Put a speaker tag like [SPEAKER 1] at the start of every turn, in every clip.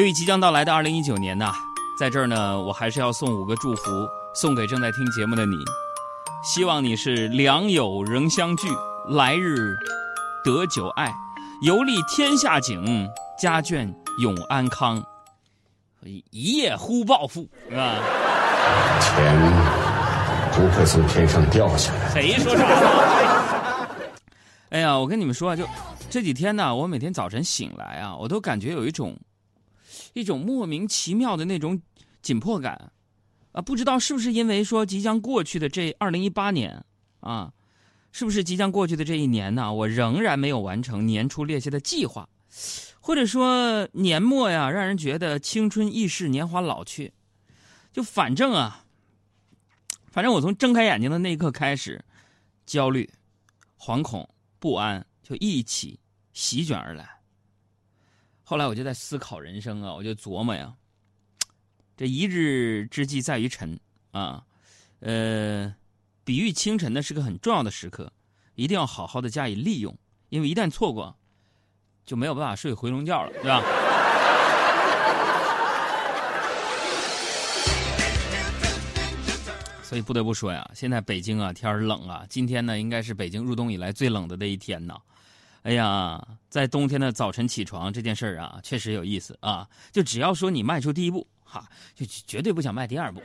[SPEAKER 1] 对于即将到来的二零一九年呐，在这儿呢，我还是要送五个祝福，送给正在听节目的你。希望你是良友仍相聚，来日得久爱，游历天下景，家眷永安康，一夜忽暴富，是吧？
[SPEAKER 2] 钱不会从天上掉下来。
[SPEAKER 1] 谁说啥？哎呀，我跟你们说啊，就这几天呢，我每天早晨醒来啊，我都感觉有一种一种莫名其妙的那种紧迫感。啊，不知道是不是因为说即将过去的这二零一八年啊，是不是即将过去的这一年呢？我仍然没有完成年初列下的计划，或者说年末呀，让人觉得青春易逝，年华老去。就反正啊，反正我从睁开眼睛的那一刻开始，焦虑、惶恐、不安就一起席卷而来。后来我就在思考人生啊，我就琢磨呀。这一日之计在于晨啊，呃，比喻清晨呢是个很重要的时刻，一定要好好的加以利用，因为一旦错过，就没有办法睡回笼觉了，对吧？所以不得不说呀，现在北京啊天冷啊，今天呢应该是北京入冬以来最冷的那一天呢。哎呀，在冬天的早晨起床这件事儿啊，确实有意思啊，就只要说你迈出第一步。哈，就绝对不想迈第二步。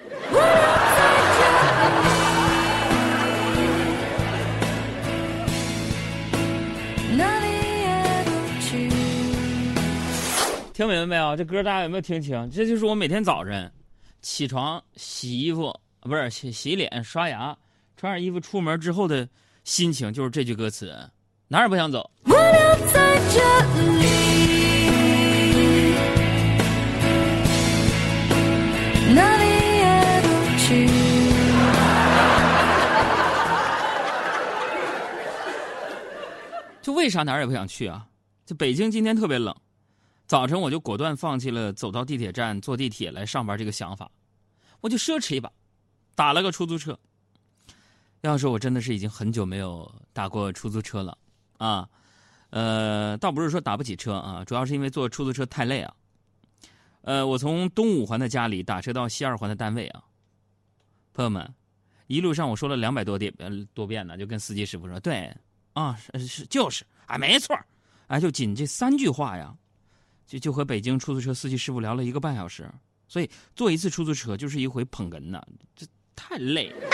[SPEAKER 1] 听明白没有？这歌大家有没有听清？这就是我每天早晨起床洗衣服，不是洗洗脸、刷牙、穿上衣服出门之后的心情，就是这句歌词，哪儿也不想走。我留在这里。哪里也不去。就为啥哪儿也不想去啊？就北京今天特别冷，早晨我就果断放弃了走到地铁站坐地铁来上班这个想法，我就奢侈一把，打了个出租车。要说我真的是已经很久没有打过出租车了啊，呃，倒不是说打不起车啊，主要是因为坐出租车太累啊。呃，我从东五环的家里打车到西二环的单位啊，朋友们，一路上我说了两百多遍多遍呢，就跟司机师傅说，对，啊是是就是，啊没错，哎就仅这三句话呀，就就和北京出租车司机师傅聊了一个半小时，所以坐一次出租车就是一回捧哏呐，这太累了。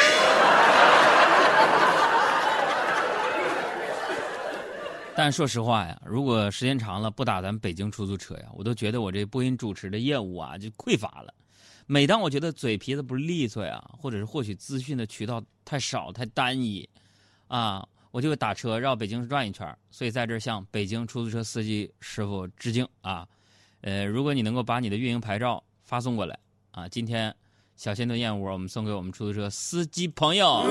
[SPEAKER 1] 但说实话呀，如果时间长了不打咱北京出租车呀，我都觉得我这播音主持的业务啊就匮乏了。每当我觉得嘴皮子不利索呀，或者是获取资讯的渠道太少太单一，啊，我就会打车绕北京转一圈。所以在这向北京出租车司机师傅致敬啊！呃，如果你能够把你的运营牌照发送过来啊，今天小鲜炖燕窝我们送给我们出租车司机朋友。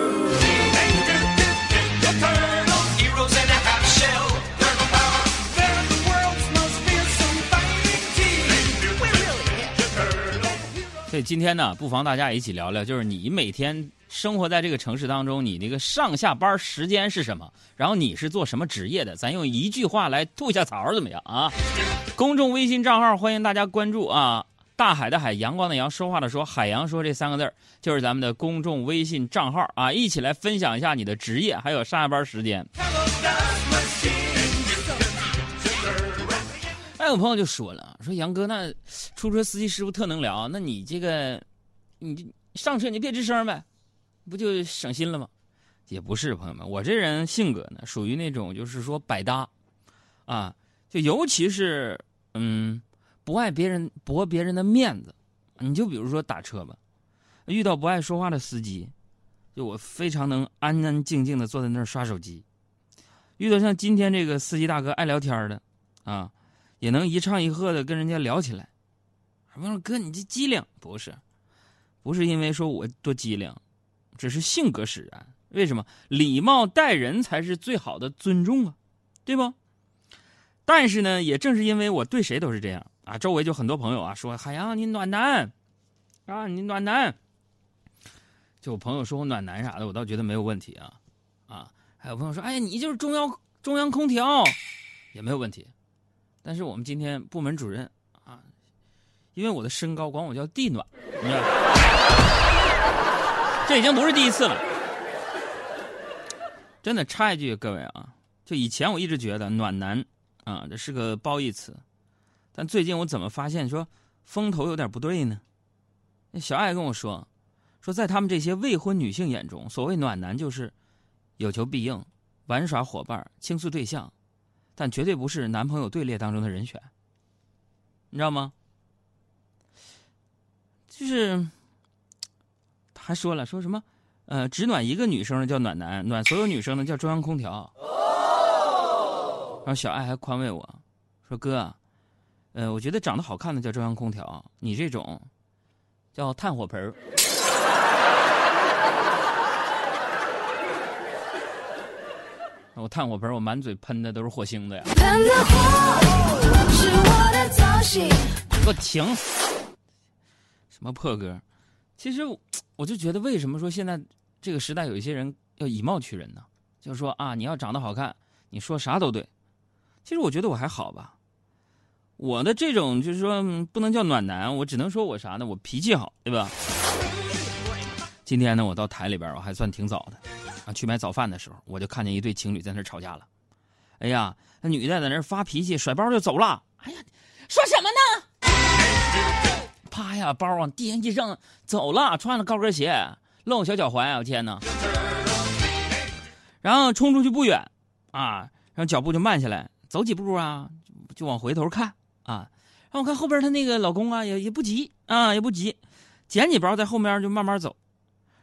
[SPEAKER 1] 今天呢，不妨大家一起聊聊，就是你每天生活在这个城市当中，你那个上下班时间是什么？然后你是做什么职业的？咱用一句话来吐一下槽，怎么样啊？公众微信账号欢迎大家关注啊！大海的海，阳光的阳，说话的说，海洋说这三个字就是咱们的公众微信账号啊！一起来分享一下你的职业，还有上下班时间。有朋友就说了，说杨哥那出租车司机师傅特能聊，那你这个，你上车你就别吱声呗，不就省心了吗？也不是，朋友们，我这人性格呢，属于那种就是说百搭，啊，就尤其是嗯，不爱别人驳别人的面子。你就比如说打车吧，遇到不爱说话的司机，就我非常能安安静静的坐在那儿刷手机；遇到像今天这个司机大哥爱聊天的，啊。也能一唱一和的跟人家聊起来，我说哥你这机灵。不是，不是因为说我多机灵，只是性格使然。为什么？礼貌待人才是最好的尊重啊，对不？但是呢，也正是因为我对谁都是这样。啊，周围就很多朋友啊说海洋你暖男，啊你暖男，就我朋友说我暖男啥的，我倒觉得没有问题啊。啊，还有朋友说哎呀你就是中央中央空调，也没有问题。但是我们今天部门主任啊，因为我的身高管我叫地暖，你知道。这已经不是第一次了。真的插一句，各位啊，就以前我一直觉得暖男啊，这是个褒义词，但最近我怎么发现说风头有点不对呢？小爱跟我说，说在他们这些未婚女性眼中，所谓暖男就是有求必应、玩耍伙伴、倾诉对象，但绝对不是男朋友队列当中的人选，你知道吗？就是还说了说什么，呃，只暖一个女生的叫暖男，暖所有女生的叫中央空调。然后小爱还宽慰我说：“哥，呃，我觉得长得好看的叫中央空调，你这种叫炭火盆儿。”我炭火盆，我满嘴喷的都是火星子呀！
[SPEAKER 3] 喷的火是我的造型。
[SPEAKER 1] 你给我停！什么破歌？其实我就觉得，为什么说现在这个时代有一些人要以貌取人呢？就是说啊，你要长得好看，你说啥都对。其实我觉得我还好吧。我的这种就是说不能叫暖男，我只能说我啥呢？我脾气好，对吧？今天呢，我到台里边，我还算挺早的去买早饭的时候，我就看见一对情侣在那吵架了。哎呀，那女的在那发脾气，甩包就走了。哎呀，说什么呢？啪呀，包往地上一扔，走了，穿了高跟鞋，露小脚踝，我天哪！然后冲出去不远，啊，然后脚步就慢下来，走几步啊，就往回头看啊。然后我看后边她那个老公啊，也也不急啊，也不急，捡起包在后面就慢慢走。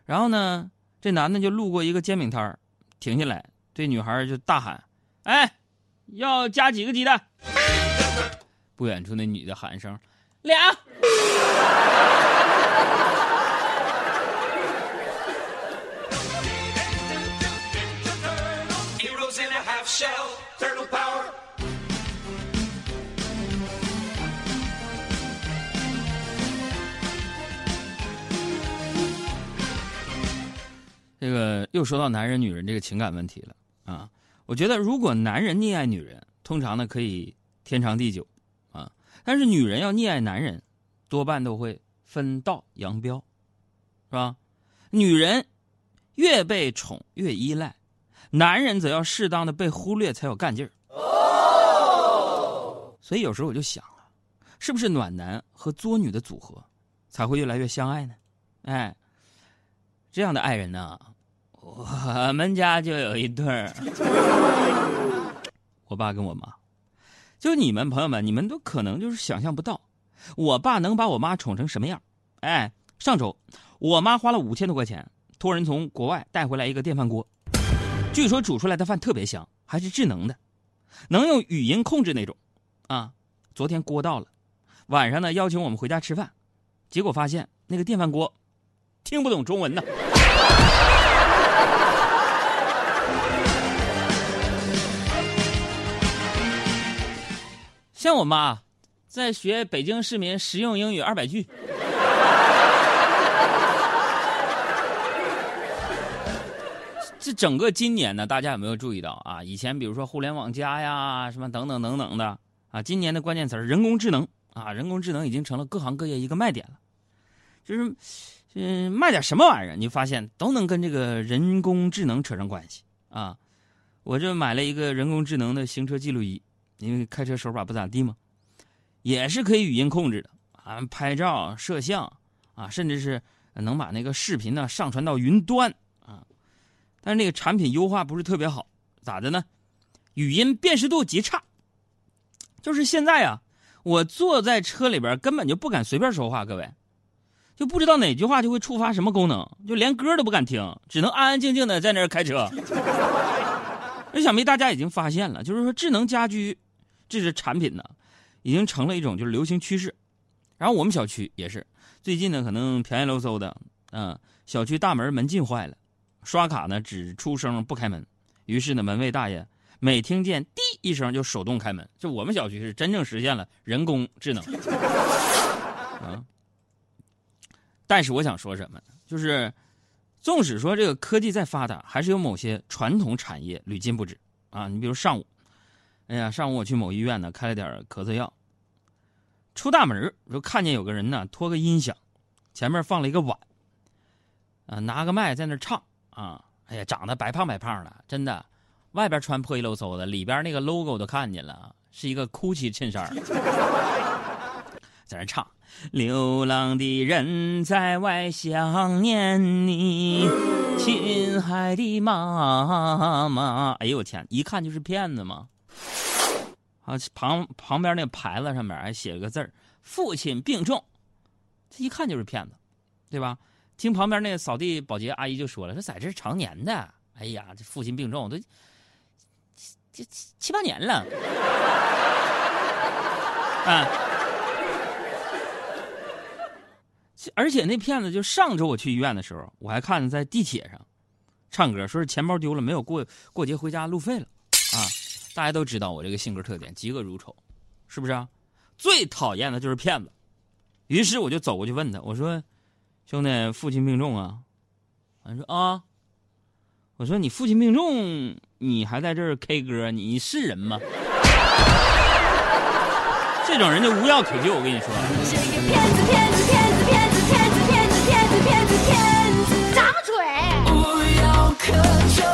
[SPEAKER 1] 然后呢，这男的就路过一个煎饼摊儿，停下来对女孩就大喊：“哎，要加几个鸡蛋？”不远处那女的喊声：“俩。”又说到男人女人这个情感问题了啊！我觉得如果男人溺爱女人，通常呢可以天长地久啊，但是女人要溺爱男人，多半都会分道扬镳，是吧？女人越被宠越依赖，男人则要适当的被忽略才有干劲儿。所以有时候我就想啊，是不是暖男和作女的组合才会越来越相爱呢？哎。这样的爱人呢，我们家就有一对儿，我爸跟我妈，就你们朋友们，你们都可能就是想象不到，我爸能把我妈宠成什么样。哎，上周我妈花了五千多块钱托人从国外带回来一个电饭锅，据说煮出来的饭特别香，还是智能的，能用语音控制那种。啊，昨天锅到了，晚上呢邀请我们回家吃饭，结果发现那个电饭锅听不懂中文呢。像我妈，在学北京市民实用英语二百句。这整个今年呢，大家有没有注意到啊？以前比如说互联网加呀，什么等等等等的啊，今年的关键词人工智能啊，人工智能已经成了各行各业一个卖点了，就是。嗯，卖点什么玩意儿？你发现都能跟这个人工智能扯上关系啊！我这买了一个人工智能的行车记录仪，因为开车手法不咋地嘛，也是可以语音控制的啊，拍照、摄像啊，甚至是能把那个视频呢上传到云端啊。但是那个产品优化不是特别好，咋的呢？语音辨识度极差，就是现在啊，我坐在车里边根本就不敢随便说话，各位。就不知道哪句话就会触发什么功能，就连歌都不敢听，只能安安静静的在那儿开车。那想必大家已经发现了，就是说智能家居这是产品呢，已经成了一种就是流行趋势。然后我们小区也是，最近呢可能便宜喽嗖的，嗯，小区大门门禁坏了，刷卡呢只出声不开门，于是呢门卫大爷每听见滴一声就手动开门。就我们小区是真正实现了人工智能，啊。但是我想说什么呢？就是，纵使说这个科技再发达，还是有某些传统产业屡禁不止啊。你比如上午，哎呀，上午我去某医院呢，开了点咳嗽药，出大门儿就看见有个人呢拖个音响，前面放了一个碗，啊，拿个麦在那唱啊，哎呀，长得白胖白胖的，真的，外边穿破衣漏嗖的，里边那个 logo 都看见了，是一个 GUCCI 衬衫，在那唱。流浪的人在外想念你，亲爱的妈妈。哎呦我天，一看就是骗子嘛！啊，旁旁边那牌子上面还写了个字儿“父亲病重”，这一看就是骗子，对吧？听旁边那个扫地保洁阿姨就说了：“说在这儿常年的，哎呀，这父亲病重都这七七八年了。”啊。而且那骗子就上周我去医院的时候，我还看在地铁上唱歌，说是钱包丢了，没有过过节回家路费了，啊！大家都知道我这个性格特点，嫉恶如仇，是不是啊？最讨厌的就是骗子。于是我就走过去问他，我说：“兄弟，父亲病重啊。”他说：“啊。”我说：“你父亲病重，你还在这儿 K 歌，你是人吗？” 这种人就无药可救，我跟你说。
[SPEAKER 3] 是个骗子，骗子，骗子，骗子，骗子，骗子，骗子，骗子，骗子，骗子，张嘴。无药可救。